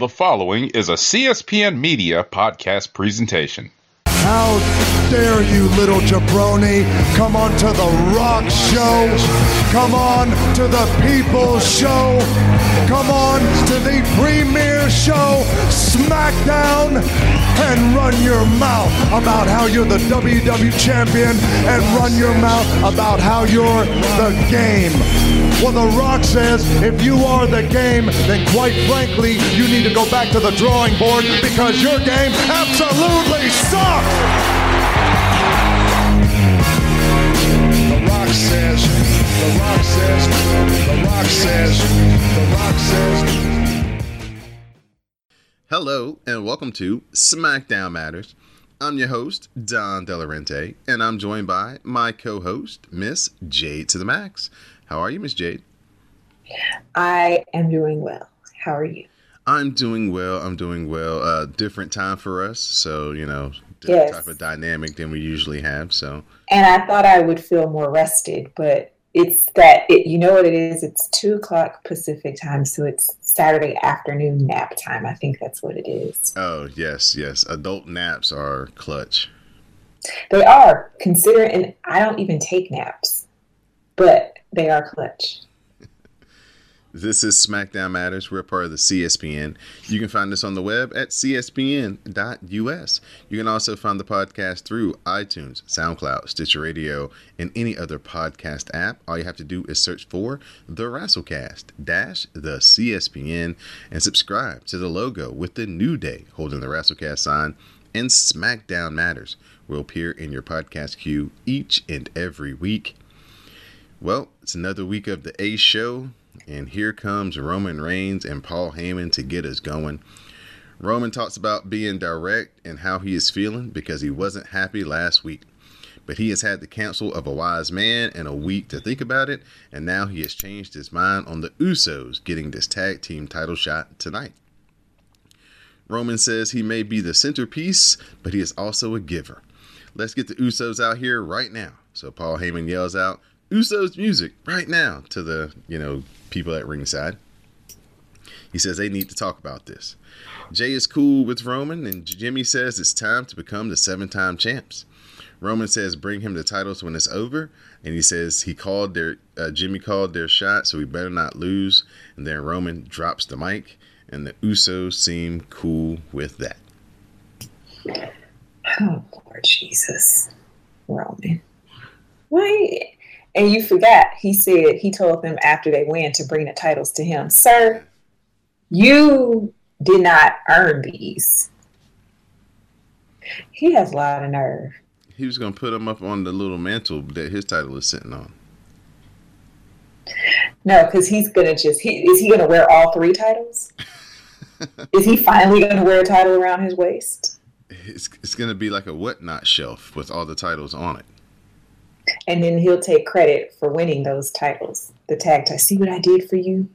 The following is a CSPN Media podcast presentation. How dare you, little jabroni, come on to the rock show, come on to the people's show, come on to the premiere show, SmackDown, and run your mouth about how you're the WWE champion and run your mouth about how you're the game. Well, The Rock says if you are the game, then quite frankly, you need to go back to the drawing board because your game absolutely sucks. The Rock says, The Rock says, The Rock says, The Rock says. Hello and welcome to SmackDown Matters. I'm your host, Don Delarente, and I'm joined by my co-host, Miss Jade to the Max. How are you, Miss Jade? I am doing well. How are you? I'm doing well. I'm doing well. Uh, different time for us, so you know, different Yes. type of dynamic than we usually have. So And I thought I would feel more rested, but it's that it, you know what it is. It's two o'clock Pacific time, so it's Saturday afternoon nap time. I think that's what it is. Oh yes, yes. Adult naps are clutch. They are consider, and I don't even take naps, but they are clutch. This is SmackDown Matters. We're part of the CSPN. You can find us on the web at cspn.us. You can also find the podcast through iTunes, SoundCloud, Stitcher Radio, and any other podcast app. All you have to do is search for the Wrestlecast dash the CSPN and subscribe to the logo with the New Day holding the Wrestlecast sign and SmackDown Matters will appear in your podcast queue each and every week. Well, it's another week of the A Show, and here comes Roman Reigns and Paul Heyman to get us going. Roman talks about being direct and how he is feeling because he wasn't happy last week. But he has had the counsel of a wise man and a week to think about it, and now he has changed his mind on the Usos getting this tag team title shot tonight. Roman says he may be the centerpiece, but he is also a giver. Let's get the Usos out here right now. So Paul Heyman yells out, Usos music right now to the, you know, people at ringside. He says they need to talk about this. Jay is cool with Roman, and Jimmy says it's time to become the seven time champs. Roman says bring him the titles when it's over, and he says he called their uh, Jimmy called their shot, so we better not lose. And then Roman drops the mic, and the Usos seem cool with that. Oh Lord Jesus, Roman. Why? And you forgot he said he told them after they win to bring the titles to him, sir. You did not earn these. He has a lot of nerve. He was gonna put him up on the little mantle that his title is sitting on. No, because he's gonna just he is he gonna wear all three titles? is he finally gonna wear a title around his waist? It's, it's gonna be like a whatnot shelf with all the titles on it. And then he'll take credit for winning those titles. The tag title. See what I did for you?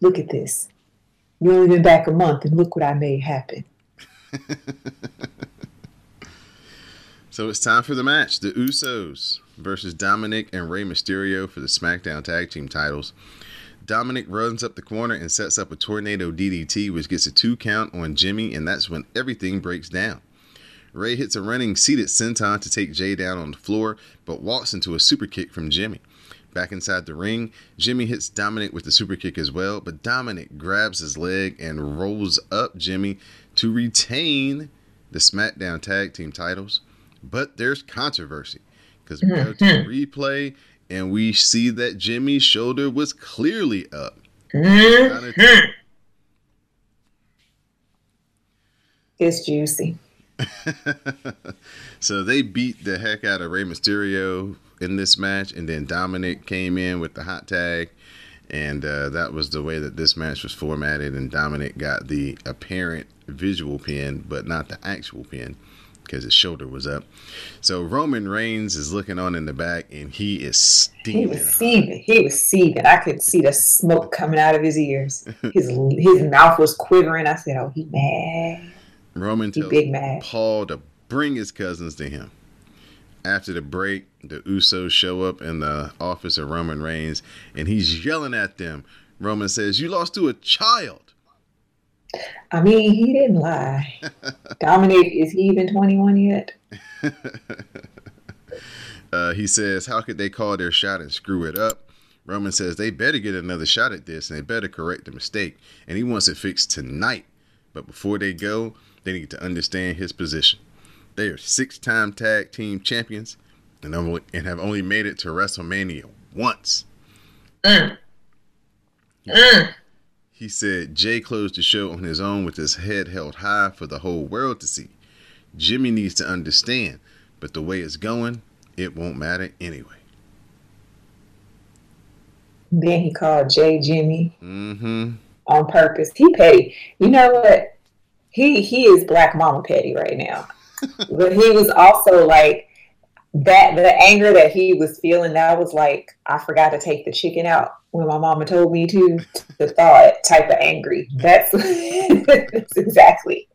Look at this. You only been back a month and look what I made happen. So it's time for the match: the Usos versus Dominic and Rey Mysterio for the SmackDown Tag Team titles. Dominic runs up the corner and sets up a tornado DDT, which gets a two count on Jimmy, and that's when everything breaks down. Rey hits a running seated senton to take Jay down on the floor, but walks into a super kick from Jimmy. Back inside the ring, Jimmy hits Dominic with the super kick as well, but Dominic grabs his leg and rolls up Jimmy to retain the SmackDown Tag Team titles. But there's controversy because we go to replay and we see that Jimmy's shoulder was clearly up. Mm-hmm. It's juicy. so they beat the heck out of Rey Mysterio in this match, and then Dominic came in with the hot tag, and uh, that was the way that this match was formatted. And Dominic got the apparent visual pin, but not the actual pin because his shoulder was up. So Roman Reigns is looking on in the back, and he is steaming. He was seething. He was seething. I could see the smoke coming out of his ears. His his mouth was quivering. I said, "Oh, he mad. Roman tells big mad." Paul to bring his cousins to him. After the break, the Usos show up in the office of Roman Reigns, and he's yelling at them. Roman says, "You lost to a child." I mean, he didn't lie. Dominic, is he even 21 yet? uh, he says, How could they call their shot and screw it up? Roman says they better get another shot at this and they better correct the mistake. And he wants it fixed tonight. But before they go, they need to understand his position. They are six time tag team champions and, and have only made it to WrestleMania once. Mm. Mm. He said Jay closed the show on his own with his head held high for the whole world to see. Jimmy needs to understand, but the way it's going, it won't matter anyway. Then he called Jay Jimmy mm-hmm. on purpose. He petty. You know what? He he is black mama petty right now. but he was also like that the anger that he was feeling that was like i forgot to take the chicken out when my mama told me to the thought type of angry. That's, that's exactly.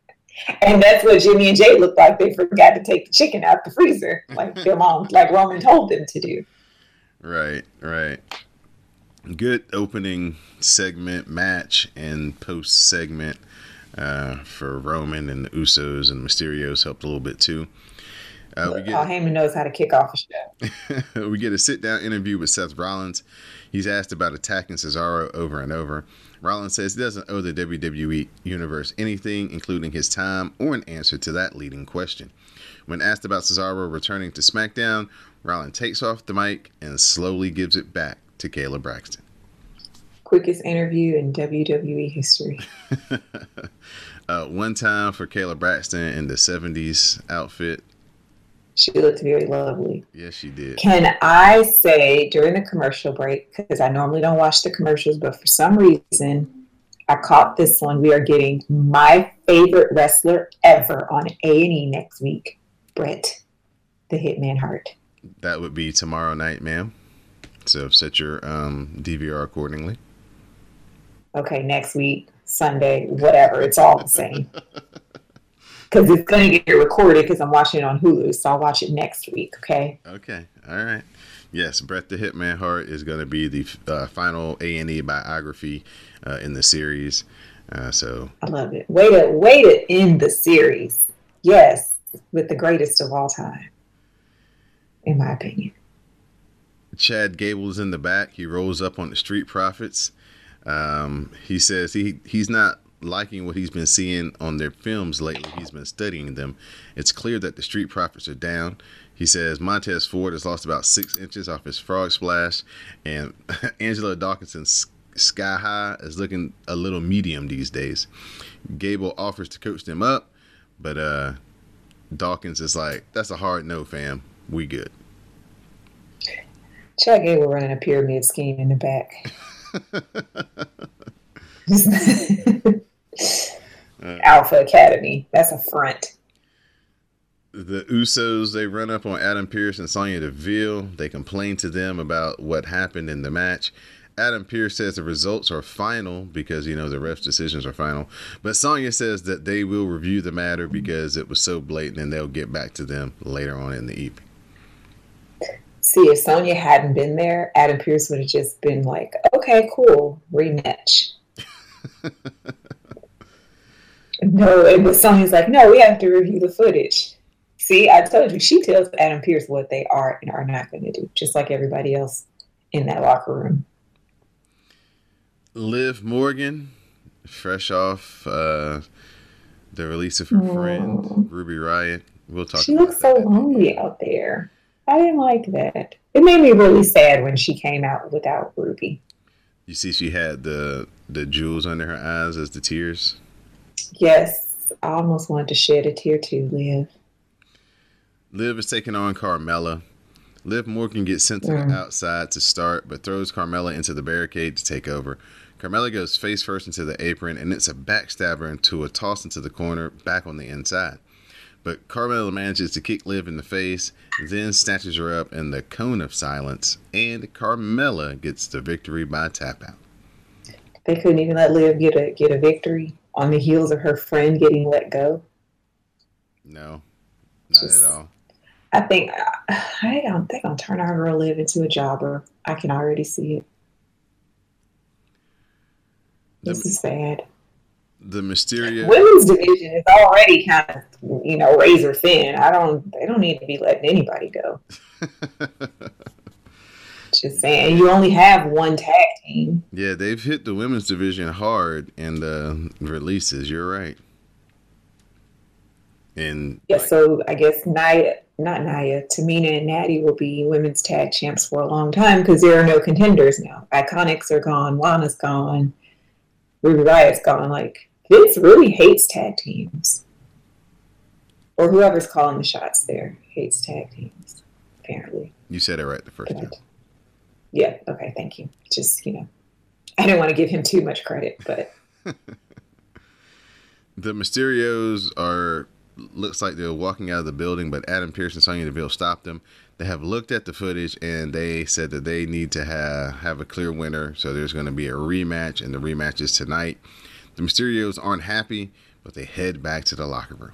And that's what jimmy and jay looked like. They forgot to take the chicken out the freezer like their mom like roman told them to do. Right right. Good opening segment match and post segment uh, for roman and the usos and mysterios helped a little bit too uh, we get, Paul Heyman knows how to kick off a show. we get a sit down interview with Seth Rollins. He's asked about attacking Cesaro over and over. Rollins says he doesn't owe the WWE Universe anything, including his time or an answer to that leading question. When asked about Cesaro returning to SmackDown, Rollins takes off the mic and slowly gives it back to Kayla Braxton. Quickest interview in WWE history. uh, one time for Kayla Braxton in the 70s outfit she looked very lovely. Yes, she did. Can I say during the commercial break, because I normally don't watch the commercials, but for some reason I caught this one. We are getting my favorite wrestler ever on A and E next week, Bret, the Hitman Hart. That would be tomorrow night, ma'am. So set your um, DVR accordingly. Okay, next week, Sunday, whatever. It's all the same. because it's going to get recorded because I'm watching it on Hulu. So I'll watch it next week. Okay. Okay. All right. Yes, Bret the Hitman Hart is going to be the uh, final A and E biography uh, in the series. Uh, so I love it. Way to way to end the series. Yes, with the greatest of all time, in my opinion. Chad Gable is in the back. He rolls up on the Street Profits. Um, he says he he's not liking what he's been seeing on their films lately. He's been studying them. It's clear that the Street Profits are down. He says Montez Ford has lost about six inches off his frog splash, and Angelo Dawkins's Sky High is looking a little medium these days. Gable offers to coach them up, but uh, Dawkins is like, "That's a hard no, fam. We good." Chad Gable running a pyramid scheme in the back. Uh, Alpha Academy. That's a front. The Usos they run up on Adam Pearce and Sonya Deville. They complain to them about what happened in the match. Adam Pearce says the results are final because you know the ref's decisions are final. But Sonya says that they will review the matter because it was so blatant and they'll get back to them later on in the evening. See, if Sonya hadn't been there, Adam Pearce would have just been like, "Okay, cool, rematch." no, it was Sonya's like, no, we have to review the footage. See, I told you, she tells Adam Pearce what they are and are not going to do, just like everybody else in that locker room. Liv Morgan, fresh off uh, the release of her mm. friend Ruby Riott. We'll talk. She looks so lonely out there. I didn't like that. It made me really sad when she came out without Ruby. You see, she had the the jewels under her eyes as the tears. Yes, I almost wanted to shed a tear too, Liv. Liv is taking on Carmella. Liv Morgan gets sent to mm. the outside to start, but throws Carmella into the barricade to take over. Carmella goes face first into the apron, and it's a backstabber into a toss into the corner, back on the inside. But Carmella manages to kick Liv in the face, then snatches her up in the Code of Silence, and Carmella gets the victory by tap out. They couldn't even let Liv get a get a victory on the heels of her friend getting let go. No, not Just, at all. I think I don't think I'm turn our girl Liv into a jobber. I can already see it. This is sad. The Mysterio. Women's division is already kind of, you know, razor thin. I don't. They don't need to be letting anybody go. Just saying, you only have one tag team. yeah, they've hit the women's division hard in the releases. You're right. And Yeah, like, so I guess Nia, not Nia, Tamina and Natty will be women's tag champs for a long time because there are no contenders now. Iconics are gone, Lana's gone, Ruby Riott's gone. Like Vince really hates tag teams, or whoever's calling the shots there hates tag teams. Apparently, you said it right the first time. Yeah. Okay, thank you. Just you know, I didn't want to give him too much credit, but The Mysterios are looks like they're walking out of the building, but Adam Pearce and Sonya Deville stopped them. They have looked at the footage and they said that they need to have have a clear winner. So there's going to be a rematch, and the rematch is tonight. The Mysterios aren't happy, but they head back to the locker room.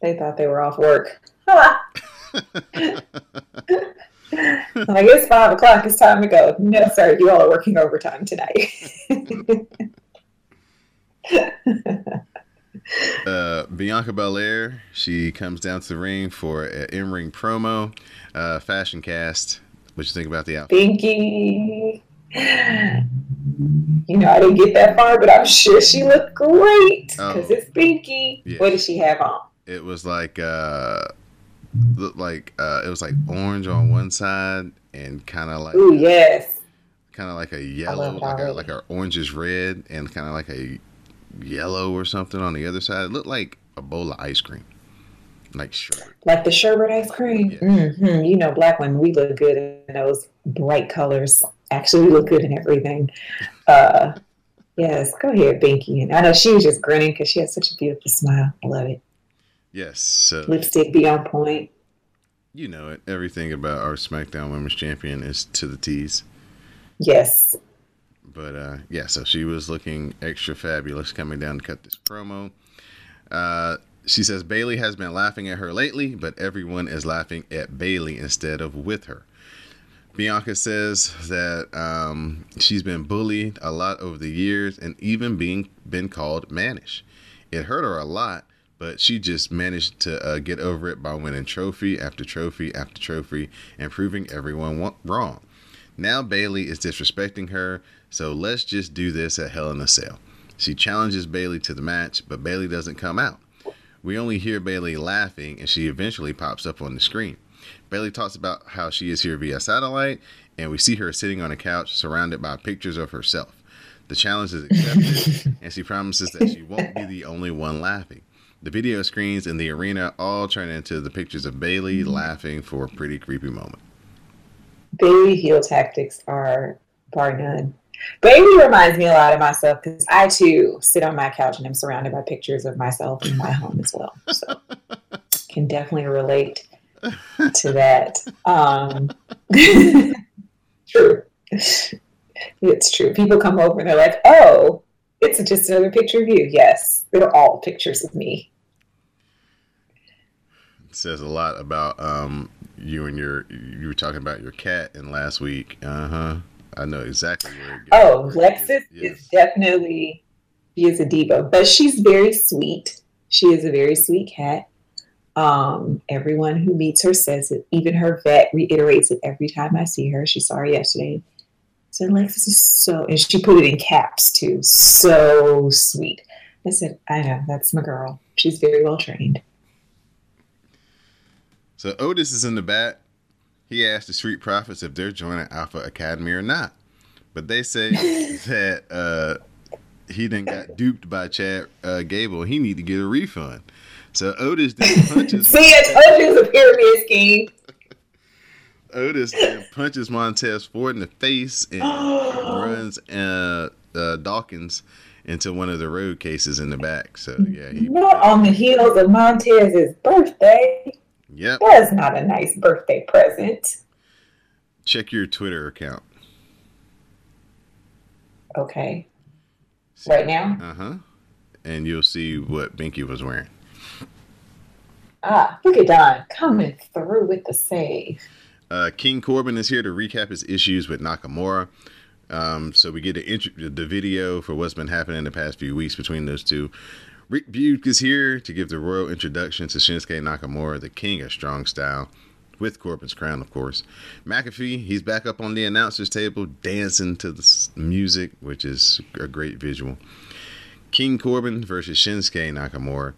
they thought they were off work. like it's five o'clock. It's time to go. No, sir. You all are working overtime tonight. Uh, Bianca Belair, she comes down to the ring for an in-ring promo, uh, fashion cast. What you think about the outfit? Pinky. You know, I didn't get that far, but I'm sure she looked great because Oh. it's Pinky. Yeah. What did she have on? It was like uh, looked like uh, it was like orange on one side and kind of like Ooh, yes. kind of like a yellow, like a, like a orangish red, and kind of like a yellow or something on the other side. It looked like a bowl of ice cream, like sherbet. Like the sherbet ice cream. Yeah. hmm You know, black women, we look good in those bright colors. Actually, we look good in everything. Uh, yes, go ahead, Binky. And I know she was just grinning because she has such a beautiful smile. I love it. Yes, so Lipstick be on point. you know it. Everything about our SmackDown Women's Champion is to the T's. Yes. But uh, yeah, so she was looking extra fabulous coming down to cut this promo. Uh, she says Bayley has been laughing at her lately, but everyone is laughing at Bayley instead of with her. Bianca says that um, she's been bullied a lot over the years and even being been called mannish. It hurt her a lot, but she just managed to uh, get over it by winning trophy after trophy after trophy and proving everyone wrong. Now Bayley is disrespecting her, so let's just do this at Hell in a Cell. She challenges Bayley to the match, but Bayley doesn't come out. We only hear Bayley laughing, and she eventually pops up on the screen. Bayley talks about how she is here via satellite, and we see her sitting on a couch surrounded by pictures of herself. The challenge is accepted, and she promises that she won't be the only one laughing. The video screens in the arena all turn into the pictures of Bayley mm-hmm. laughing for a pretty creepy moment. Bayley heel tactics are bar none. Bayley reminds me a lot of myself because I too sit on my couch and I'm surrounded by pictures of myself in my home as well. So can definitely relate to that. Um, true. It's true. People come over and they're like, oh, it's just another picture of you. Yes, they're all pictures of me. It says a lot about um, you and your you were talking about your cat in last week. Uh huh. I know exactly where it goes. Oh, Lexus is. is definitely she is a diva, but she's very sweet. She is a very sweet cat. Um, everyone who meets her says it. Even her vet reiterates it every time I see her. She saw her yesterday. Said Lexus is so, and she put it in caps too. So sweet. I said, I know that's my girl. She's very well trained. So Otis is in the back. He asked the Street Profits if they're joining Alpha Academy or not, but they say that uh, he then got duped by Chad uh, Gable. He need to get a refund. So Otis then punches. See, I told you it's a pyramid scheme. Otis then punches Montez Ford in the face and runs uh, uh, Dawkins into one of the road cases in the back. So yeah, he. Not on the heels of Montez's birthday. Yep. That's not a nice birthday present. Check your Twitter account. Okay. Right now? Uh huh. And you'll see what Binky was wearing. Ah, look at Don coming through with the save. Uh, King Corbin is here to recap his issues with Nakamura. Um, so we get the, the video for what's been happening in the past few weeks between those two. Rick Boogs is here to give the royal introduction to Shinsuke Nakamura, the king of strong style, with Corbin's crown, of course. McAfee, he's back up on the announcer's table, dancing to the music, which is a great visual. King Corbin versus Shinsuke Nakamura.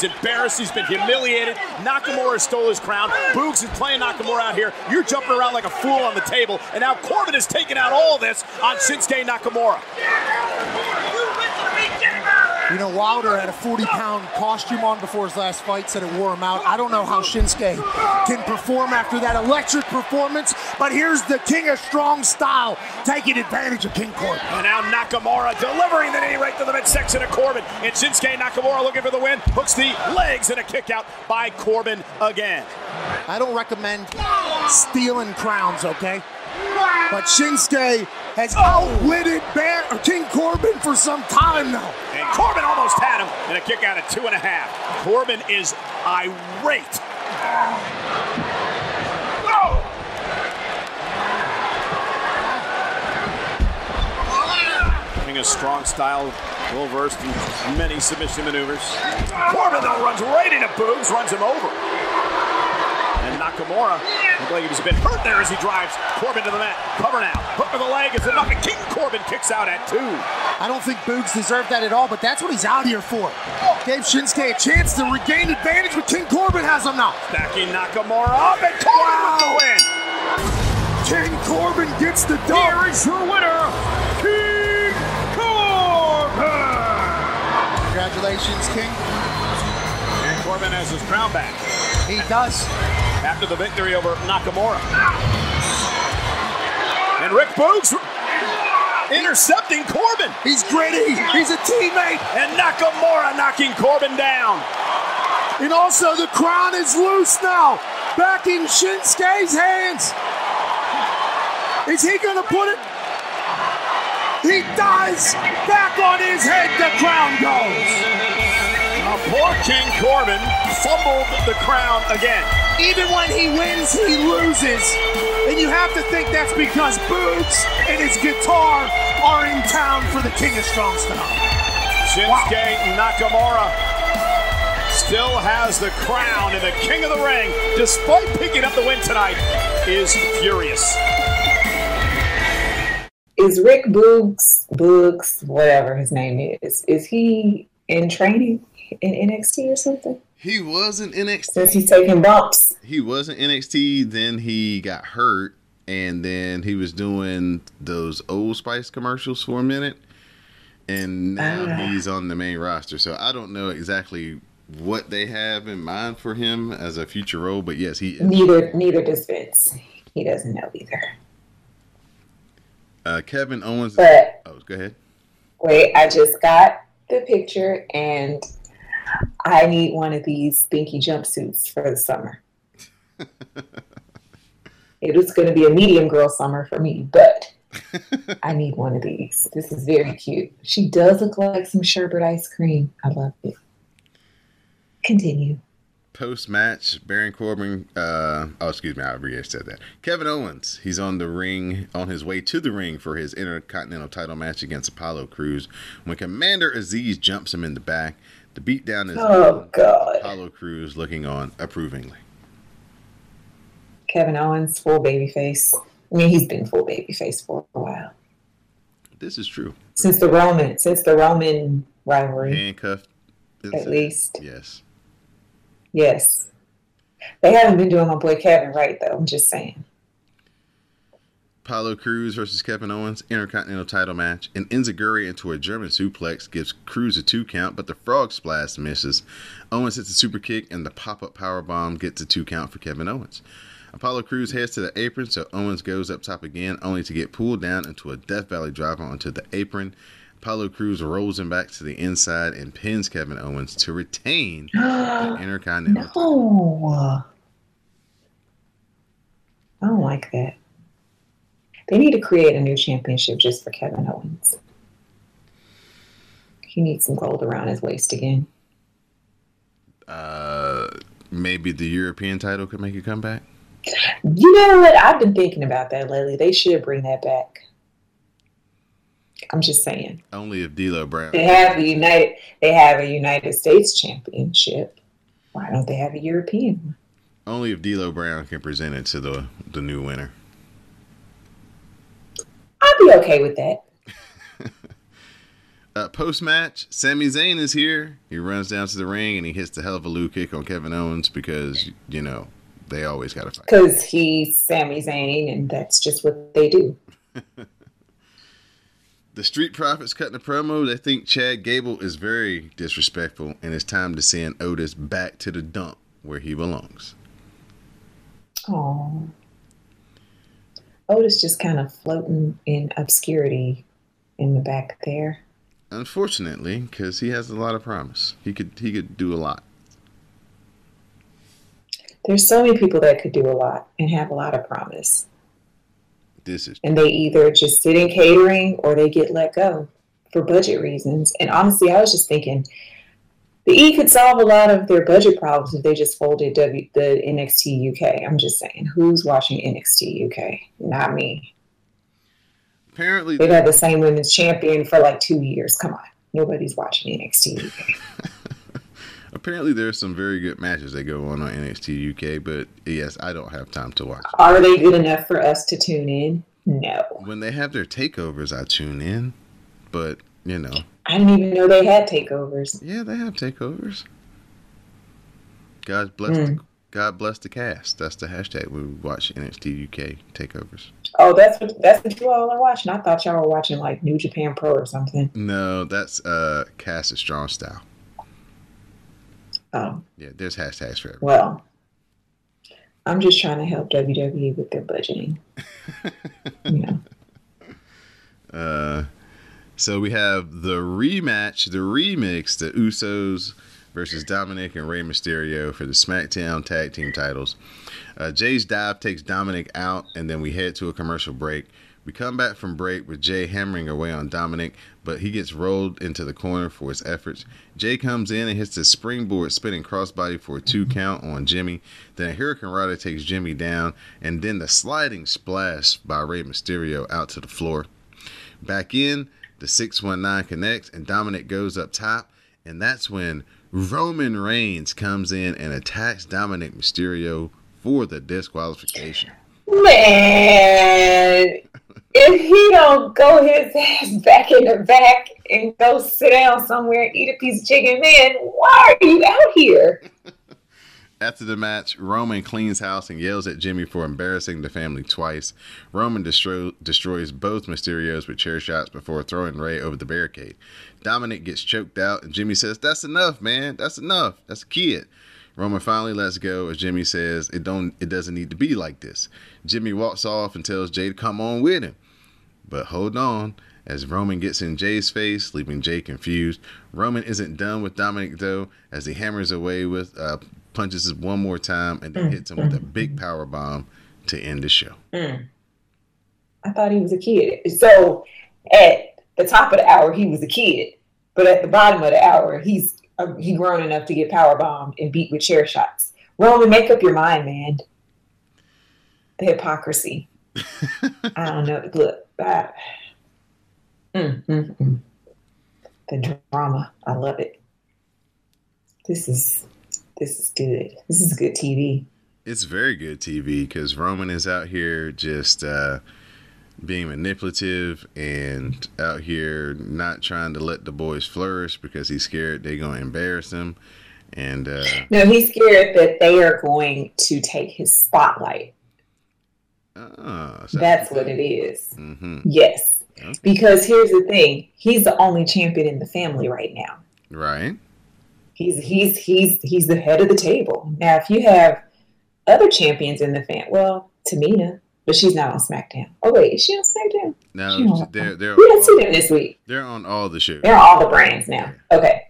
He's embarrassed. He's been humiliated. Nakamura stole his crown. Boogs is playing Nakamura out here. You're jumping around like a fool on the table. And now Corbin is taking out all this on Shinsuke Nakamura. Know, Wilder had a 40 pound costume on before his last fight, said it wore him out. I don't know how Shinsuke can perform after that electric performance, but here's the king of strong style taking advantage of King Corbin. And now Nakamura delivering the knee right to the midsection of Corbin. And Shinsuke Nakamura looking for the win. Hooks the legs and a kick out by Corbin again. I don't recommend stealing crowns, okay? But Shinsuke has outwitted Bear, King Corbin for some time now. Corbin almost had him. And a kick out at two and a half. Corbin is irate. King of strong style, well versed in many submission maneuvers. Corbin though runs right into Boogs, runs him over. Nakamura looked like he was a bit hurt there as he drives Corbin to the mat. Cover now. Hook to the leg is enough. And King Corbin kicks out at two. I don't think Boogs deserved that at all, but that's what he's out here for. Gave Shinsuke a chance to regain advantage, but King Corbin has him now. Stacking Nakamura up and Corbin with the win. King Corbin gets the dub. Here is your winner, King Corbin. Congratulations, King. And Corbin has his crown back He does. After the victory over Nakamura. And Rick Boogs intercepting Corbin. He's gritty. He's a teammate. And Nakamura knocking Corbin down. And also, the crown is loose now. Back in Shinsuke's hands. Is he going to put it? He dies. Back on his head, the crown goes. Now, poor King Corbin fumbled the crown again. Even when he wins, he loses. And you have to think that's because Boogs and his guitar are in town for the King of Strong Style. Shinsuke Nakamura still has the crown and the king of the ring, despite picking up the win tonight, is furious. Is Rick Boogs, Boogs, whatever his name is, is he in training in NXT or something? He was in NXT. Since he's taking bumps. He was in NXT, then he got hurt, and then he was doing those Old Spice commercials for a minute, and now Ah. he's on the main roster. So I don't know exactly what they have in mind for him as a future role, but yes, he is. Neither neither does Vince. He doesn't know either. Uh, Kevin Owens. But oh, go ahead. wait, I just got the picture and I need one of these binky jumpsuits for the summer. it was going to be a medium girl summer for me, but I need one of these. This is very cute. She does look like some sherbet ice cream. I love it. Continue. Post match, Baron Corbin. Uh, oh, excuse me, I already said that. Kevin Owens. He's on the ring, on his way to the ring for his Intercontinental title match against Apollo Crews. When Commander Azeez jumps him in the back, the beatdown is Oh God. Apollo Crews looking on approvingly. Kevin Owens, full baby face. I mean, he's been full baby face for a while This is true. since the Roman since the Roman rivalry, Handcuffed. at least. Yes. Yes, they haven't been doing my boy Kevin right though. I'm just saying. Apollo Crews versus Kevin Owens, Intercontinental title match. And Enzuigiri into a German suplex gives Crews a two count, but the frog splash misses. Owens hits a super kick, and the pop up power bomb gets a two count for Kevin Owens. Apollo Crews heads to the apron, so Owens goes up top again, only to get pulled down into a Death Valley driver onto the apron. Apollo Crews rolls him back to the inside and pins Kevin Owens to retain the Intercontinental. No. I don't like that. They need to create a new championship just for Kevin Owens. He needs some gold around his waist again. Uh, maybe the European title could make a comeback. You know what? I've been thinking about that lately. They should bring that back. I'm just saying. Only if D'Lo Brown. They have a United they have a United States championship. Why don't they have a European one? Only if D'Lo Brown can present it to the the new winner. I'd be okay with that. Uh, Post match, Sami Zayn is here. He runs down to the ring and he hits the hell of a Lou kick on Kevin Owens because you know they always got to fight. Because he's Sami Zayn and that's just what they do. The Street Profits cutting a promo. They think Chad Gable is very disrespectful and it's time to send Otis back to the dump where he belongs. Oh. Otis just kind of floating in obscurity in the back there. Unfortunately, because he has a lot of promise, he could he could do a lot. There's so many people that could do a lot and have a lot of promise. This is And they either just sit in catering or they get let go for budget reasons. And honestly, I was just thinking the E could solve a lot of their budget problems if they just folded w, the NXT UK. I'm just saying, who's watching NXT UK? Not me. apparently They've had the same women's champion for like two years. Come on. Nobody's watching NXT UK. Apparently, there's some very good matches that go on on NXT UK, but yes, I don't have time to watch. Are they good enough for us to tune in? No. When they have their takeovers, I tune in, but you know, I didn't even know they had takeovers. yeah, they have takeovers. God bless, Hmm. the, God bless the cast. That's the hashtag we watch NXT UK takeovers. Oh, that's what that's what you all are watching. I thought y'all were watching like New Japan Pro or something. No, that's uh, cast is strong style. Oh, Yeah, there's hashtags for everything. well. I'm just trying to help WWE with their budgeting. you know. Uh, so we have the rematch, the remix, the Usos versus Dominic and Rey Mysterio for the SmackDown Tag Team titles. Uh, Jay's dive takes Dominic out, and then we head to a commercial break. We come back from break with Jay hammering away on Dominic, but he gets rolled into the corner for his efforts. Jay comes in and hits the springboard spinning crossbody for a two count on Jimmy. Then a hurricanrana takes Jimmy down, and then the sliding splash by Rey Mysterio out to the floor. Back in, the 619 connects, and Dominic goes up top, and that's when Roman Reigns comes in and attacks Dominic Mysterio for the disqualification. Man, if he don't go his ass back in the back and go sit down somewhere and eat a piece of chicken, man, why are you out here? After the match, Roman cleans house and yells at Jimmy for embarrassing the family twice. Roman destro- destroys both Mysterios with chair shots before throwing Rey over the barricade. Dominic gets choked out, and Jimmy says, "That's enough, man. That's enough. That's a kid." Roman finally lets go as Jimmy says, "It don't. It doesn't need to be like this." Jimmy walks off and tells Jay to come on with him. But hold on, as Roman gets in Jay's face, leaving Jay confused. Roman isn't done with Dominic though, as he hammers away with uh, punches him one more time and then hits him with a big power bomb to end the show. I thought he was a kid. So at the top of the hour, he was a kid, but at the bottom of the hour, he's uh, he grown enough to get power bombed and beat with chair shots. Roman, make up your mind, man. The hypocrisy. I don't know. Look, that. Mm, mm, mm. The drama. I love it. This is this is good. This is good TV. It's very good TV because Roman is out here just uh, being manipulative and out here not trying to let the boys flourish because he's scared they're going to embarrass him. And uh, no, he's scared that they are going to take his spotlight. oh, That's what it is. hmm Yes. Okay. Because here's the thing he's the only champion in the family right now. Right. He's he's he's he's the head of the table. Now if you have other champions in the fan well, Tamina, but she's not on SmackDown. Oh wait, is she on SmackDown? On- they're they're We didn't see them this week. they're on all the shows. They're on all the brands now. Okay.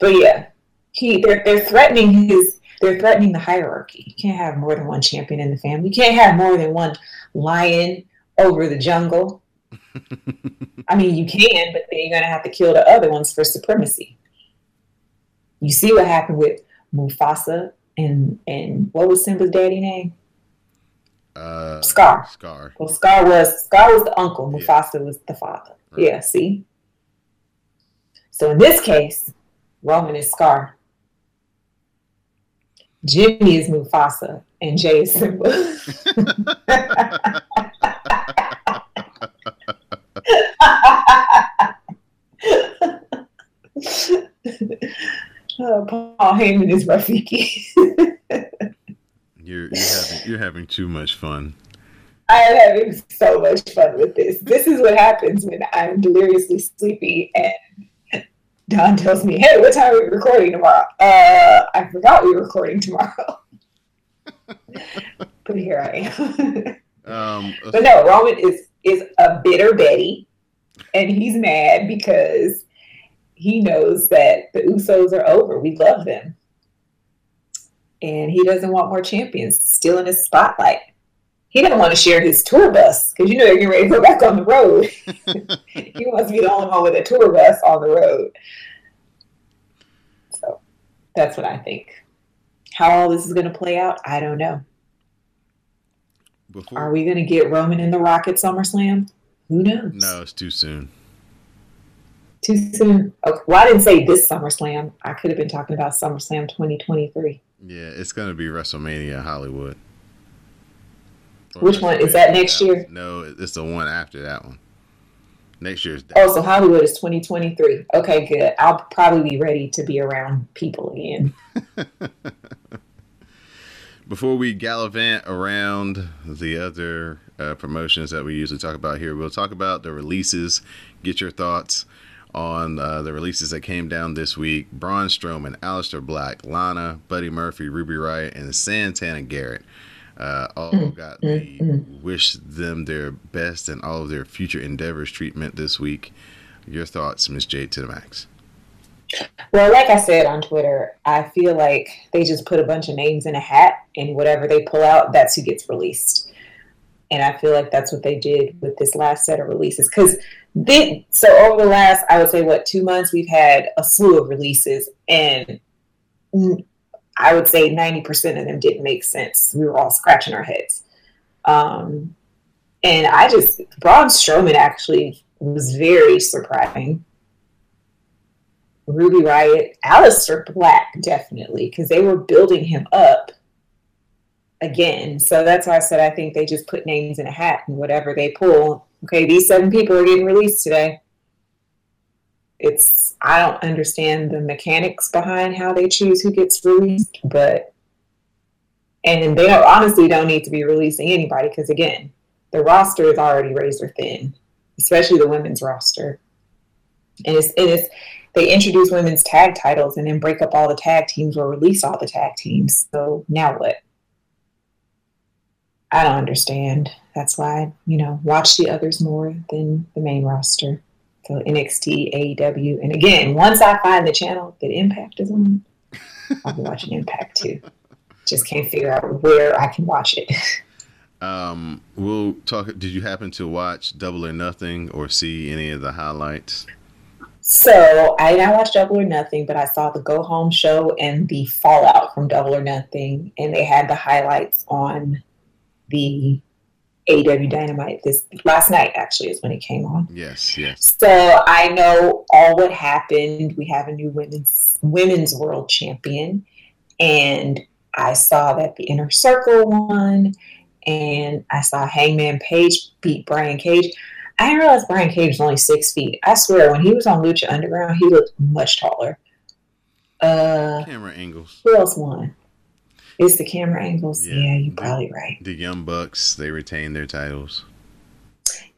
But yeah. He they're they're threatening his they're threatening the hierarchy. You can't have more than one champion in the family. You can't have more than one lion over the jungle. I mean, you can, but then you're going to have to kill the other ones for supremacy. You see what happened with Mufasa and and what was Simba's daddy name? Uh, Scar. Scar. Well, Scar was Scar was the uncle. Yeah. Mufasa was the father. Right. Yeah. See. So in this case, Roman is Scar. Jimmy is Mufasa, and Jay is Simba. Uh, Paul Heyman is Rafiki. You're you're having you're having too much fun. I am having so much fun with this. This is what happens when I'm deliriously sleepy and Don tells me, "Hey, what time are we recording tomorrow?" Uh, I forgot we were recording tomorrow. but here I am. Um, but no, Roman is is a bitter Betty, and he's mad because he knows that the Usos are over. We love them, and he doesn't want more champions still in his spotlight. He doesn't want to share his tour bus because you know they're getting ready to go back on the road. he wants to be the only one with a tour bus on the road. So that's what I think. How all this is going to play out, I don't know. before Are we going to get Roman in the Rocket SummerSlam? Who knows? no, it's too soon. Too soon. Okay. Well, I didn't say this SummerSlam. I could have been talking about SummerSlam 2023. Yeah, it's gonna be WrestleMania Hollywood. Or Which one? Is that next year? No, it's the one after that one. Next year's. Oh, so Hollywood is 2023. Okay, good. I'll probably be ready to be around people again. Before we gallivant around the other uh, promotions that we usually talk about here, we'll talk about the releases. Get your thoughts on uh, the releases that came down this week. Braun Strowman, Aleister Black, Lana, Buddy Murphy, Ruby Riott, and Santana Garrett. Uh, all got the wish them their best and all of their future endeavors treatment this week. Your thoughts, Miss Jade to the max. Well, like I said on Twitter, I feel like they just put a bunch of names in a hat, and whatever they pull out, that's who gets released. And I feel like that's what they did with this last set of releases. Because then, so over the last, I would say, what two months, we've had a slew of releases, and I would say ninety percent of them didn't make sense. We were all scratching our heads. Um, and I just Braun Strowman actually was very surprising. Ruby Riott, Aleister Black, definitely, because they were building him up again. So that's why I said I think they just put names in a hat and whatever they pull. Okay, these seven people are getting released today. It's I don't understand the mechanics behind how they choose who gets released, but and they don't honestly don't need to be releasing anybody because again, the roster is already razor thin, especially the women's roster. And it's it's they introduce women's tag titles and then break up all the tag teams or release all the tag teams. So now what? I don't understand. That's why, you know, watch the others more than the main roster. So NXT, AEW. And again, once I find the channel that Impact is on, I'll be watching Impact too. Just can't figure out where I can watch it. Um, we'll talk. Did you happen to watch Double or Nothing or see any of the highlights? So I did not watch Double or Nothing, but I saw the Go Home show and the fallout from Double or Nothing, and they had the highlights on the AW Dynamite this last night. Actually, is when it came on. Yes, yes. So I know all what happened. We have a new women's women's world champion, and I saw that the Inner Circle won, and I saw Hangman Page beat Brian Cage. I didn't realize Brian Cage was only six feet. I swear, when he was on Lucha Underground, he looked much taller. Uh, Camera angles. who else won? Is the camera angles? Yeah. Yeah, you're probably right. The Young Bucks, they retain their titles.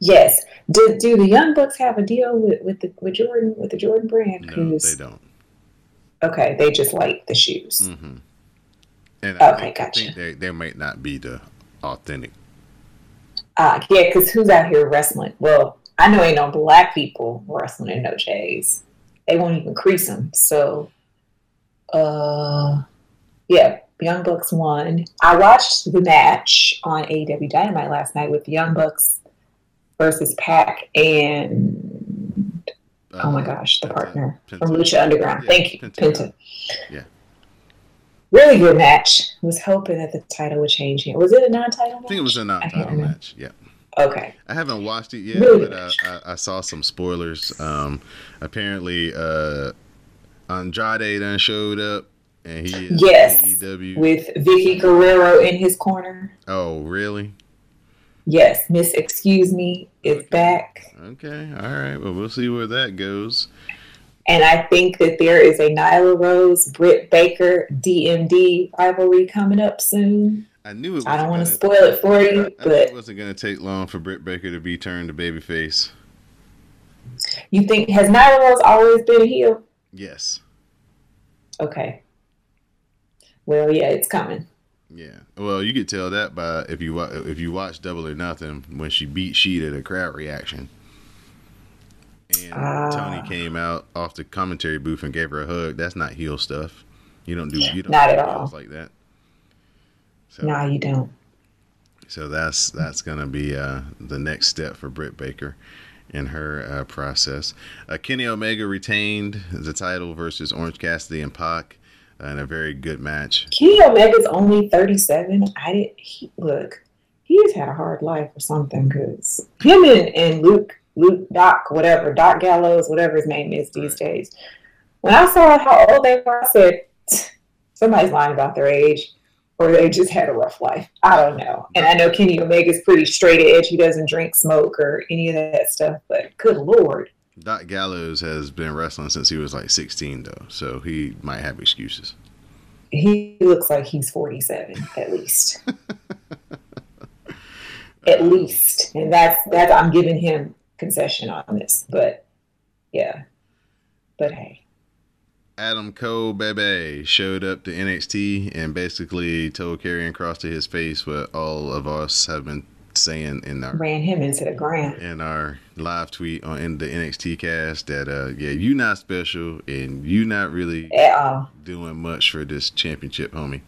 Yes. Do, do the Young Bucks have a deal with, with the with Jordan with the Jordan brand? No, 'Cause- they don't. Okay, they just like the shoes. hmm And I Okay, I gotcha. think they, they might not be the authentic. Uh, yeah, because who's out here wrestling? Well, I know ain't no black people wrestling in no J's. They won't even crease them. So, uh, yeah, Young Bucks won. I watched the match on AEW Dynamite last night with Young Bucks versus Pac and oh my Uh, gosh, the Penta- partner Penta. from Lucha Underground. Yeah, Thank you, Penta. Penta. Yeah. Really good match. Was hoping that the title would change here. Was it a non-title match? I think it was a non-title match. Yeah. Okay. I haven't watched it yet, Really? but uh, I, I saw some spoilers. Um, apparently, uh, Andrade done showed up, and he is Yes, AEW. with Vickie Guerrero in his corner. oh, really? Yes, Miss Excuse Me is back. Okay, all right. Well, we'll see where that goes. And I think that there is a Nyla Rose, Britt Baker, DMD rivalry coming up soon. I knew it. I don't want to spoil it for I- I you, knew it wasn't going to take long for Britt Baker to be turned to babyface. you think, has Nyla Rose always been a heel? Yes. Okay. Well, yeah, it's coming. Yeah. Well, you could tell that by if you if you watch Double or Nothing when she beat Shida, the crowd reaction. And Ah. Tony came out off the commentary booth and gave her a hug. That's not heel stuff. You don't do you don't Not do at all. like that. So, No, you don't. so that's that's gonna be uh, the next step for Britt Baker in her uh, process. Uh, Kenny Omega retained the title versus Orange Cassidy and Pac uh, in a very good match. Kenny Omega's only 37. I didn't, he, look, he has had a hard life or something because him and, and Luke, Luke, Doc, whatever, Doc Gallows, whatever his name is these Right. days. When I saw how old they were, I said, somebody's lying about their age or they just had a rough life. I don't know. And I know Kenny Omega's pretty straight edge. He doesn't drink, smoke, or any of that stuff, but good Lord. Doc Gallows has been wrestling since he was like 16, though, so he might have excuses. He looks like he's 47 at least. at least. And that's that I'm giving him concession on this. But yeah. But hey. Adam Cole Bebe showed up to NXT and basically told Karrion Kross to his face what all of us have been saying in our Ran him into the ground. in our live tweet on in the NXT cast that uh yeah you not special and you not really At all. doing much for this championship, homie.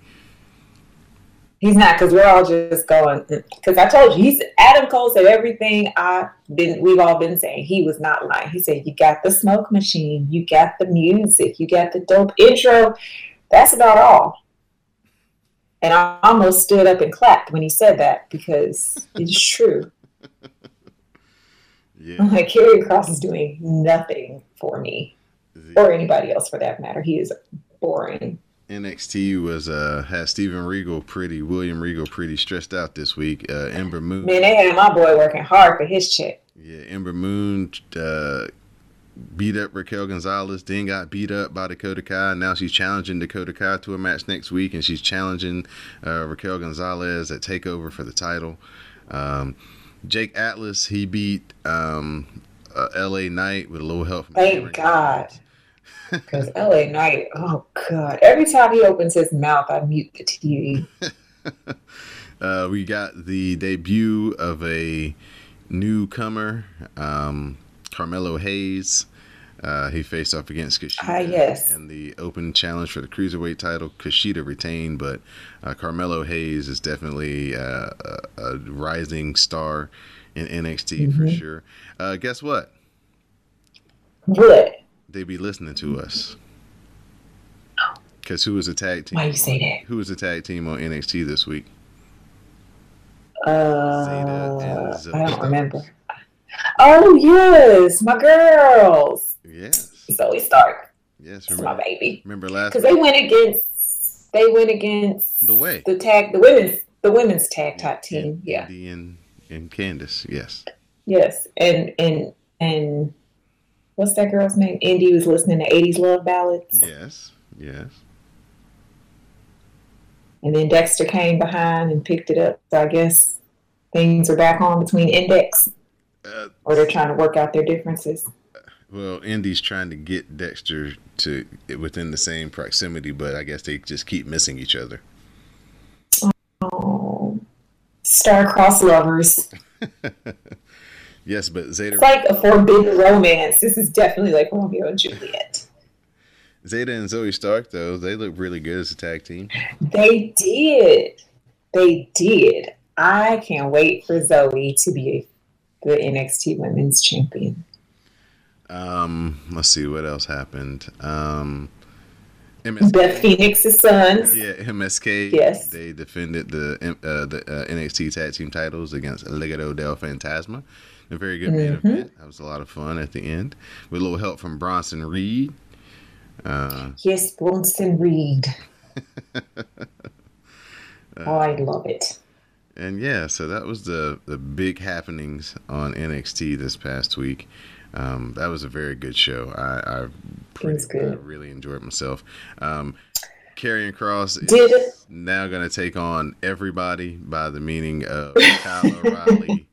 He's not because we're all just going because I told you he's Adam Cole said everything I've been we've all been saying. He was not lying. He said you got the smoke machine, you got the music, you got the dope intro. That's about all. And I almost stood up and clapped when he said that because it's true. Yeah. Like Karrion Kross is doing nothing for me or anybody else for that matter. He is boring. NXT was uh had Steven Regal pretty William Regal pretty stressed out this week. Uh Ember Moon Man, they had my boy working hard for his check. Yeah, Ember Moon uh, beat up Raquel Gonzalez, then got beat up by Dakota Kai. Now she's challenging Dakota Kai to a match next week, and she's challenging uh, Raquel Gonzalez at Takeover for the title. Um, Jake Atlas he beat um, uh, L.A. Knight with a little help from Thank God. Because LA Knight, oh God. Every time he opens his mouth, I mute the TV. Uh, we got the debut of a newcomer, um, Carmelo Hayes. Uh, he faced off against Kushida Ah, yes. in the open challenge for the cruiserweight title. Kushida retained, but uh, Carmelo Hayes is definitely uh, a, a rising star in NXT for Mhm. sure. Uh, guess what? What? they be listening to us. Because who was a tag team? Why you say that? Who was a tag team on NXT this week? Uh, Zeta and I don't remember. Oh yes, my girls. Yes. Zoey Stark. Yes. That's my Remember, baby. remember last Because they went against they went against The Way. the tag the women's the women's tag top team. Yeah. Indi and, and Candice. Yes. Yes. And and and what's that girl's name? Indi was listening to 80s love ballads. Yes. Yes. And then Dexter came behind and picked it up. So I guess things are back on between Index Uh, or they're trying to work out their differences. well, Indi's trying to get Dexter to within the same proximity, but I guess they just keep missing each other. Oh, star-crossed lovers. Yes, but Zeta It's like a forbidden romance. This is definitely like Romeo and Juliet. Zeta and Zoey Stark though they look really good as a tag team. They did. They did. I can't wait for Zoey to be the NXT Women's Champion. Um, let's see what else happened. Um, MSK, Beth Phoenix's sons. yeah, MSK. Yes. they defended the uh, the uh, NXT tag team titles against Legado del Fantasma. A very good main Mm-hmm. event. That was a lot of fun at the end with a little help from Bronson Reed. Uh, Yes, Bronson Reed. oh, I love it. And yeah, so that was the the big happenings on NXT this past week. Um, that was a very good show. I I, pretty, good. I really enjoyed myself. Um, Karrion Kross is Did it? now going to take on everybody by the meaning of Kyle O'Reilly,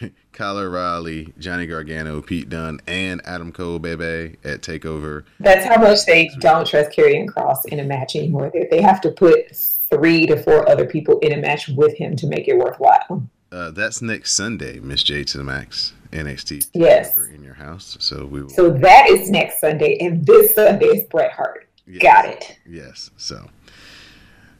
Kyle O'Reilly, Johnny Gargano, Pete Dunne, and Adam Cole, baby, at Takeover. That's how much they don't trust Karrion Kross in a match anymore. They have to put three to four other people in a match with him to make it worthwhile. Uh, that's next Sunday, Miss J to the Max, NXT. Yes. In your house. So we will. So that is next Sunday, and this Sunday is Bret Hart. Yes. Got it. Yes. So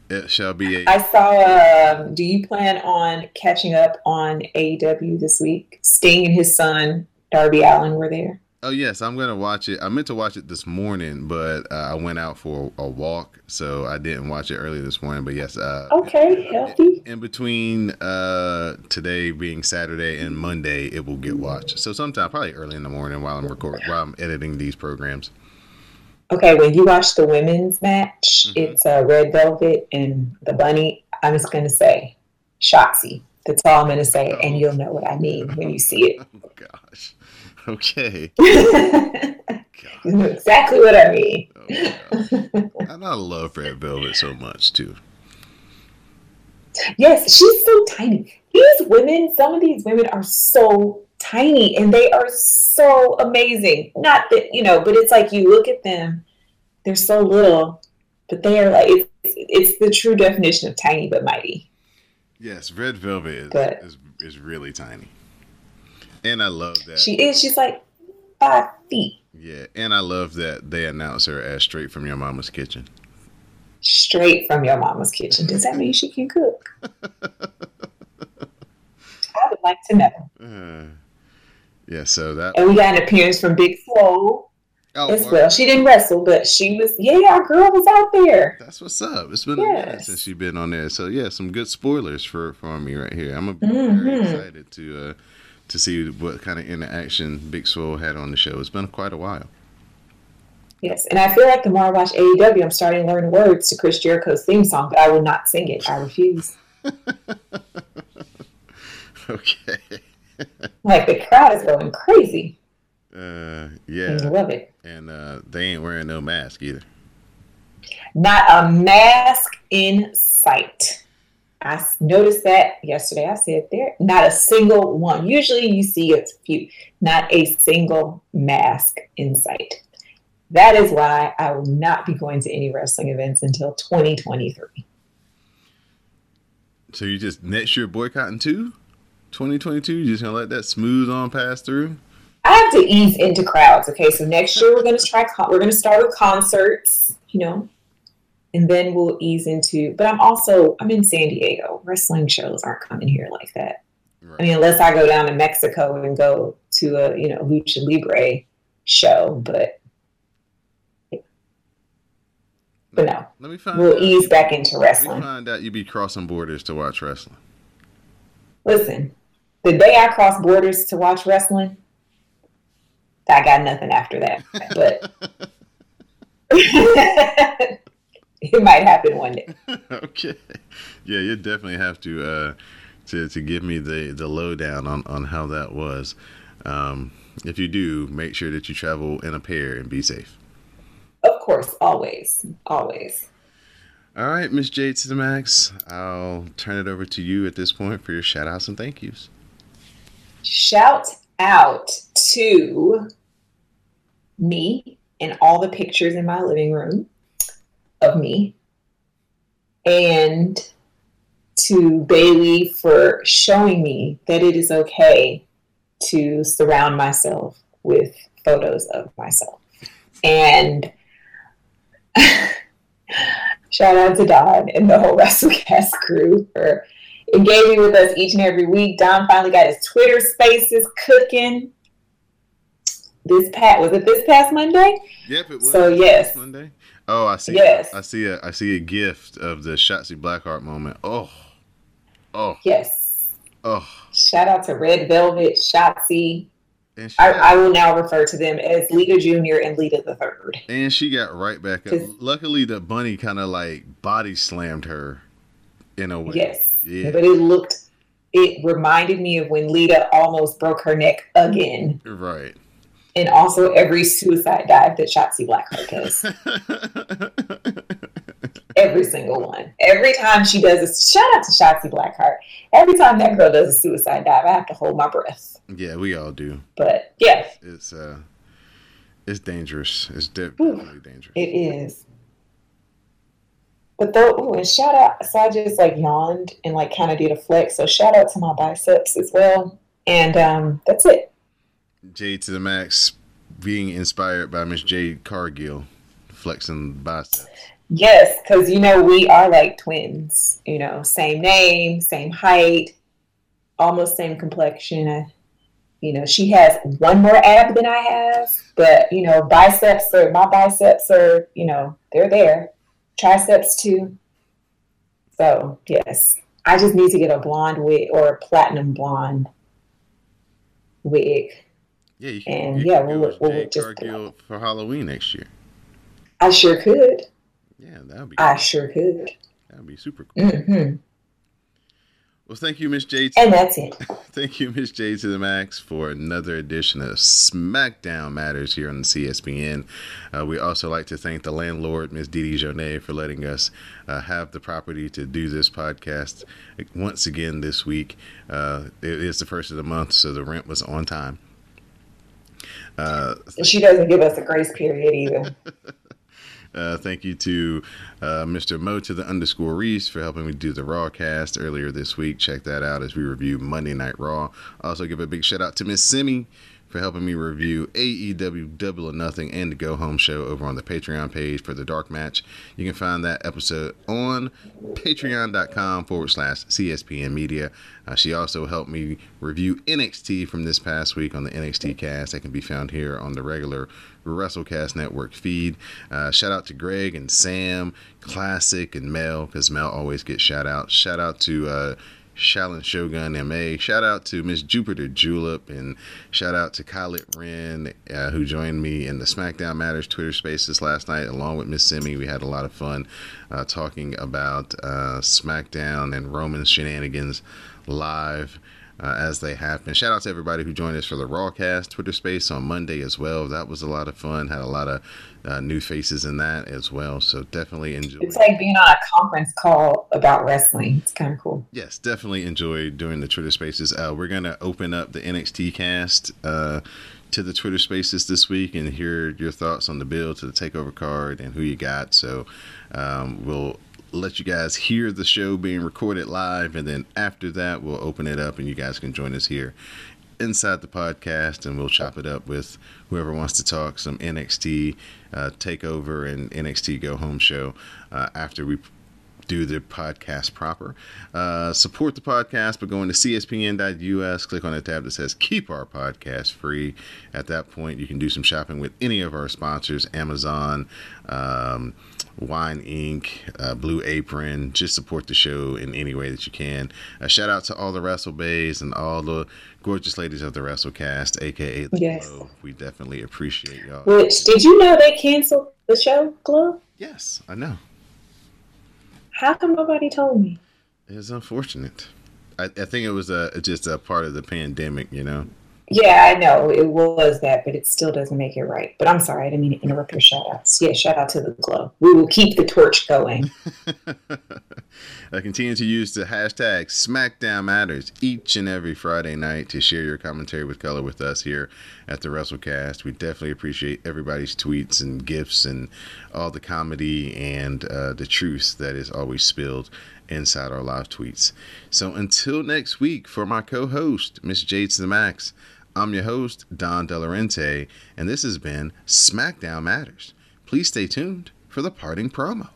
it shall be a I saw. Um, do you plan on catching up on AEW this week? Sting and his son Darby Allin were there. Oh yes, I'm gonna watch it. I meant to watch it this morning, but uh, I went out for a walk, so I didn't watch it early this morning. But yes, uh, Okay, healthy. in between uh, today being Saturday and Monday, it will get watched. So sometime probably early in the morning while I'm recording, while I'm editing these programs. Okay, when you watch the women's match, Mhm. it's uh, Red Velvet and the Bunny. I'm just gonna say Shotzi. That's all I'm gonna say, and you'll know what I mean when you see it. Oh gosh. Okay. it. you God. know exactly what I mean. Oh. And I love Red Velvet so much too. Yes, she's so tiny. These women, some of these women are so tiny and they are so amazing. Not that, you know, but it's like you look at them, they're so little, but they are like, it's, it's the true definition of tiny but mighty. Yes, Red Velvet is But- is, is really tiny, and I love that. She is, she's like five feet yeah, and I love that they announce her as straight from your mama's kitchen. straight from your mama's kitchen. Does that mean she can cook? I would like to know. Uh, yeah, so that. And we got an appearance from Big Swole Oh, as well, well. She didn't wrestle, but she was, yeah, our girl was out there. That's what's up. It's been a minute since she's been on there. So yeah, some good spoilers for for me right here. I'm a, very excited to uh to see what kind of interaction Big Swole had on the show. It's been quite a while. Yes, and I feel like the more I watch AEW, I'm starting to learn words to Chris Jericho's theme song, but I will not sing it. I refuse. Okay. Like the crowd is going crazy. Uh, yeah, I love it. and uh, they ain't wearing no mask either. Not a mask in sight. I noticed that yesterday. I said there, not a single one. Usually you see a few, not a single mask in sight. That is why I will not be going to any wrestling events until 2023. So you just next year boycotting too? 2022? You just gonna let that smooth on pass through? I have to ease into crowds. Okay, so next year we're to try. Con- we're going to start with concerts, you know, and then we'll ease into. But I'm also I'm in San Diego. Wrestling shows aren't coming here like that. Right. I mean, unless I go down to Mexico and go to a you know lucha libre show. But But no, Let me find we'll ease back into wrestling. find out you be crossing borders to watch wrestling. Listen, the day I cross borders to watch wrestling, I got nothing after that. But it might happen one day. okay. Yeah, you definitely have to uh, to to give me the the lowdown on on how that was. Um, if you do, make sure that you travel in a pair and be safe. Of course, always, always. All right, Miss Jade to the max. I'll turn it over to you at this point for your shout outs and thank yous. Shout out to me and all the pictures in my living room of me, and to Bayley for showing me that it is okay to surround myself with photos of myself. And shout out to Don and the whole WrestleCast crew for engaging with us each and every week. Don finally got his Twitter spaces cooking. This past was it this past Monday? Yep, it was. So, yes. Monday. Oh, I see. Yes. I see a I see a gift of the Shotzi Blackheart moment. Oh, oh, Yes. oh. Shout out to Red Velvet, Shotzi. And I, got, I will now refer to them as Lita Junior and Lita the Third. and she got right back up. Luckily, the bunny kind of like body slammed her in a way. Yes. Yeah. But it looked it reminded me of when Lita almost broke her neck again. Right. And also every suicide dive that Shotzi Blackheart does. Every single one. Every time she does a shout out to Shotzi Blackheart. Every time that girl does a suicide dive, I have to hold my breath. yeah, we all do. But yeah, It's uh, it's dangerous. It's definitely dangerous. it is. But though, ooh, and shout out, so I just like yawned and like kind of did a flex. So shout out to my biceps as well. And um, that's it. Jade to the max, being inspired by Miss Jade Cargill, flexing biceps. Yes, because you know we are like twins. You know, same name, same height, almost same complexion. You know, she has one more ab than I have, but you know, biceps are my biceps are you know they're there, triceps too. So yes, I just need to get a blonde wig or a platinum blonde wig. Yeah, you can, And you yeah, we'll as we'll just for Halloween next year. I sure could. Yeah, that would be I sure could. that would be super cool. Mm-hmm. Well, thank you, Miss Jade. And that's it. Thank you, Miss J to the Max, for another edition of SmackDown Matters here on the CSPN. Uh, we also like to thank the landlord, Miss Didi Jonet, for letting us uh, have the property to do this podcast once again this week. Uh, it is the first of the month, so the rent was on time. Uh, she doesn't give us a grace period either. Uh, thank you to uh, Mr. Mo to the underscore Reese for helping me do the Raw cast earlier this week. Check that out as we review Monday Night Raw. Also, give a big shout out to Miss Simi for helping me review AEW Double or Nothing and the Go Home Show over on the Patreon page for the Dark Match. You can find that episode on patreon.com forward slash CSPN Media. Uh, she also helped me review NXT from this past week on the NXT cast that can be found here on the regular WrestleCast Network feed. Uh, shout out to Greg and Sam, Classic, and Mel, because Mel always gets shout out. Shout out to uh, Shaolin Shogun MA. Shout out to Miss Jupiter Julep, and shout out to Khaled Wren, uh, who joined me in the SmackDown Matters Twitter Spaces last night, along with Miss Simi. We had a lot of fun uh, talking about uh, SmackDown and Roman shenanigans live uh, as they happen. Shout out to everybody who joined us for the Rawcast Twitter space on Monday as well. That was a lot of fun. Had a lot of uh, new faces in that as well. So definitely enjoy. It's like being on a conference call about wrestling. It's kind of cool. Yes, definitely enjoyed doing the Twitter Spaces. Uh, we're gonna open up the NXT cast uh, to the Twitter Spaces this week and hear your thoughts on the build to the Takeover card and who you got. So um, we'll let you guys hear the show being recorded live, and then after that, we'll open it up and you guys can join us here inside the podcast and we'll chop it up with whoever wants to talk some NXT uh, Takeover and NXT Go Home show uh, after we do the podcast proper. Uh, support the podcast by going to cspn.us, click on the tab that says keep our podcast free. At that point, you can do some shopping with any of our sponsors Amazon, um, Wine Inc., uh, Blue Apron. Just support the show in any way that you can. A shout out to all the Wrestle Bays and all the gorgeous ladies of the WrestleCast, aka the Yes. Glow. We definitely appreciate y'all. Which did you know they canceled the show, GLOW? yes, I know. How come nobody told me? It's unfortunate. I, I think it was a, just a part of the pandemic, you know. Yeah, I know it was that, but it still doesn't make it right. But I'm sorry, I didn't mean to interrupt your shout outs. Yeah, shout out to the glow. We will keep the torch going. I continue to use the hashtag SmackDown Matters each and every Friday night to share your commentary with color with us here at the WrestleCast. We definitely appreciate everybody's tweets and gifts and all the comedy and uh, the truth that is always spilled inside our live tweets. So until next week, for my co-host Miss Jade the Max, I'm your host Don Delarente, and this has been SmackDown Matters. Please stay tuned for the parting promo.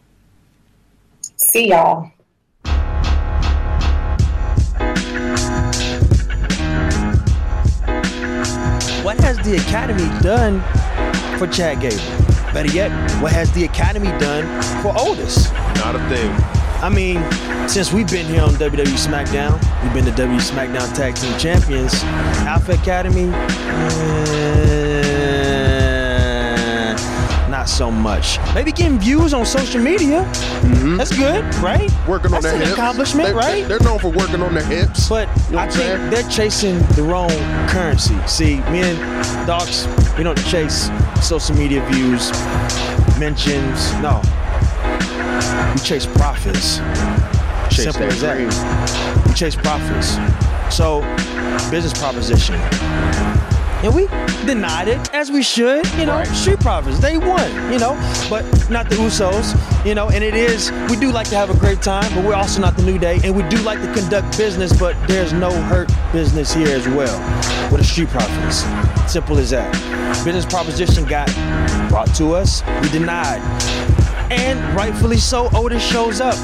See y'all. What has the Academy done for Chad Gable? Better yet, what has the Academy done for Otis? Not a thing. I mean, since we've been here on WWE SmackDown, we've been the WWE SmackDown Tag Team Champions. Alpha Academy, eh, not so much. Maybe getting views on social media. Mm-hmm. That's good, right? Working on That's their an hips. accomplishment, They- right? They're known for working on their hips. But You know I think saying? they're chasing the wrong currency. See, me and Docs, we don't chase social media views, mentions. No, we chase profits. Chase Simple as that. dream. We chase profits. So, business proposition. And we denied it, as we should, you know. Right. Street Profits, they won, you know, but not the Usos, you know. And it is, we do like to have a great time, but we're also not the New Day, and we do like to conduct business, but there's no hurt business here as well with the Street Profits. Simple as that. Business proposition got brought to us, we denied. And rightfully so, Otis shows up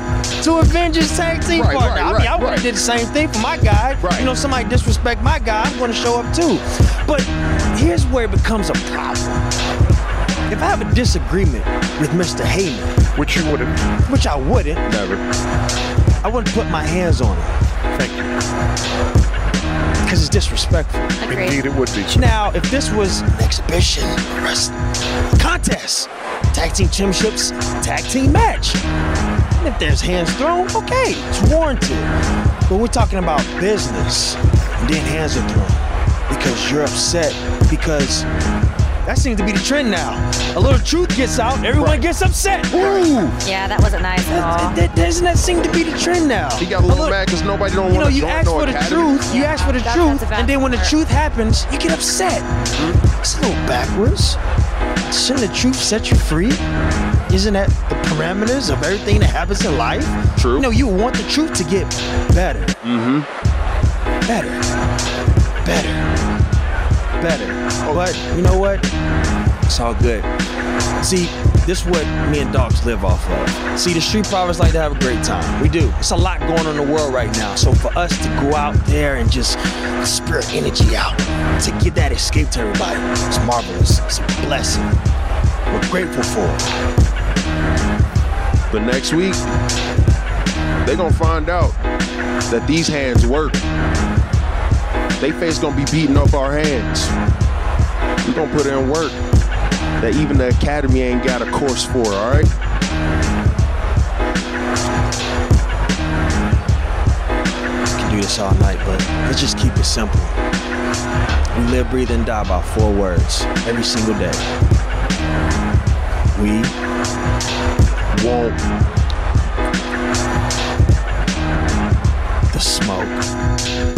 to avenge his tag team Right, partner. right, I mean, right, I would have did the same thing for my guy. Right. You know, somebody disrespect my guy, I'm going to show up too. But here's where it becomes a problem. If I have a disagreement with Mr. Heyman, Which you would have which I wouldn't, never. I wouldn't put my hands on him. Thank you. Because it's disrespectful. Agreed. Indeed, it would be. Now, if this was an exhibition, a contest, tag team championships, tag team match, and if there's hands thrown, okay, it's warranted. But we're talking about business, and then hands are thrown because you're upset because that seems to be the trend now. A little truth gets out, everyone Right. gets upset. Ooh, Yeah, that wasn't nice at all. that, that- doesn't that seem to be the trend now? He got a little little- mad because nobody don't you know, want to you join ask no for the academy. truth, you Yeah, ask for the that's- truth, that's a bad and then when the truth happens, you get upset. Hmm? It's a little backwards. Shouldn't the truth set you free? Isn't that the parameters of everything that happens in life? True. You know, you want the truth to get better. Mm-hmm. Better. Better. Better. But you know what? It's all good. See, this is what me and dogs live off of. See, the street profits like to have a great time. We do. It's a lot going on in the world right now. So for us to go out there and just spirit energy out, to get that escape to everybody, it's marvelous. It's a blessing. We're grateful for it. But next week, they gonna find out that these hands work. They face gonna be beating up our hands. We gonna put in work that even the academy ain't got a course for. All right. Do this all night, but let's just keep it simple. We live, breathe, and die by four words every single day. We Won't the smoke.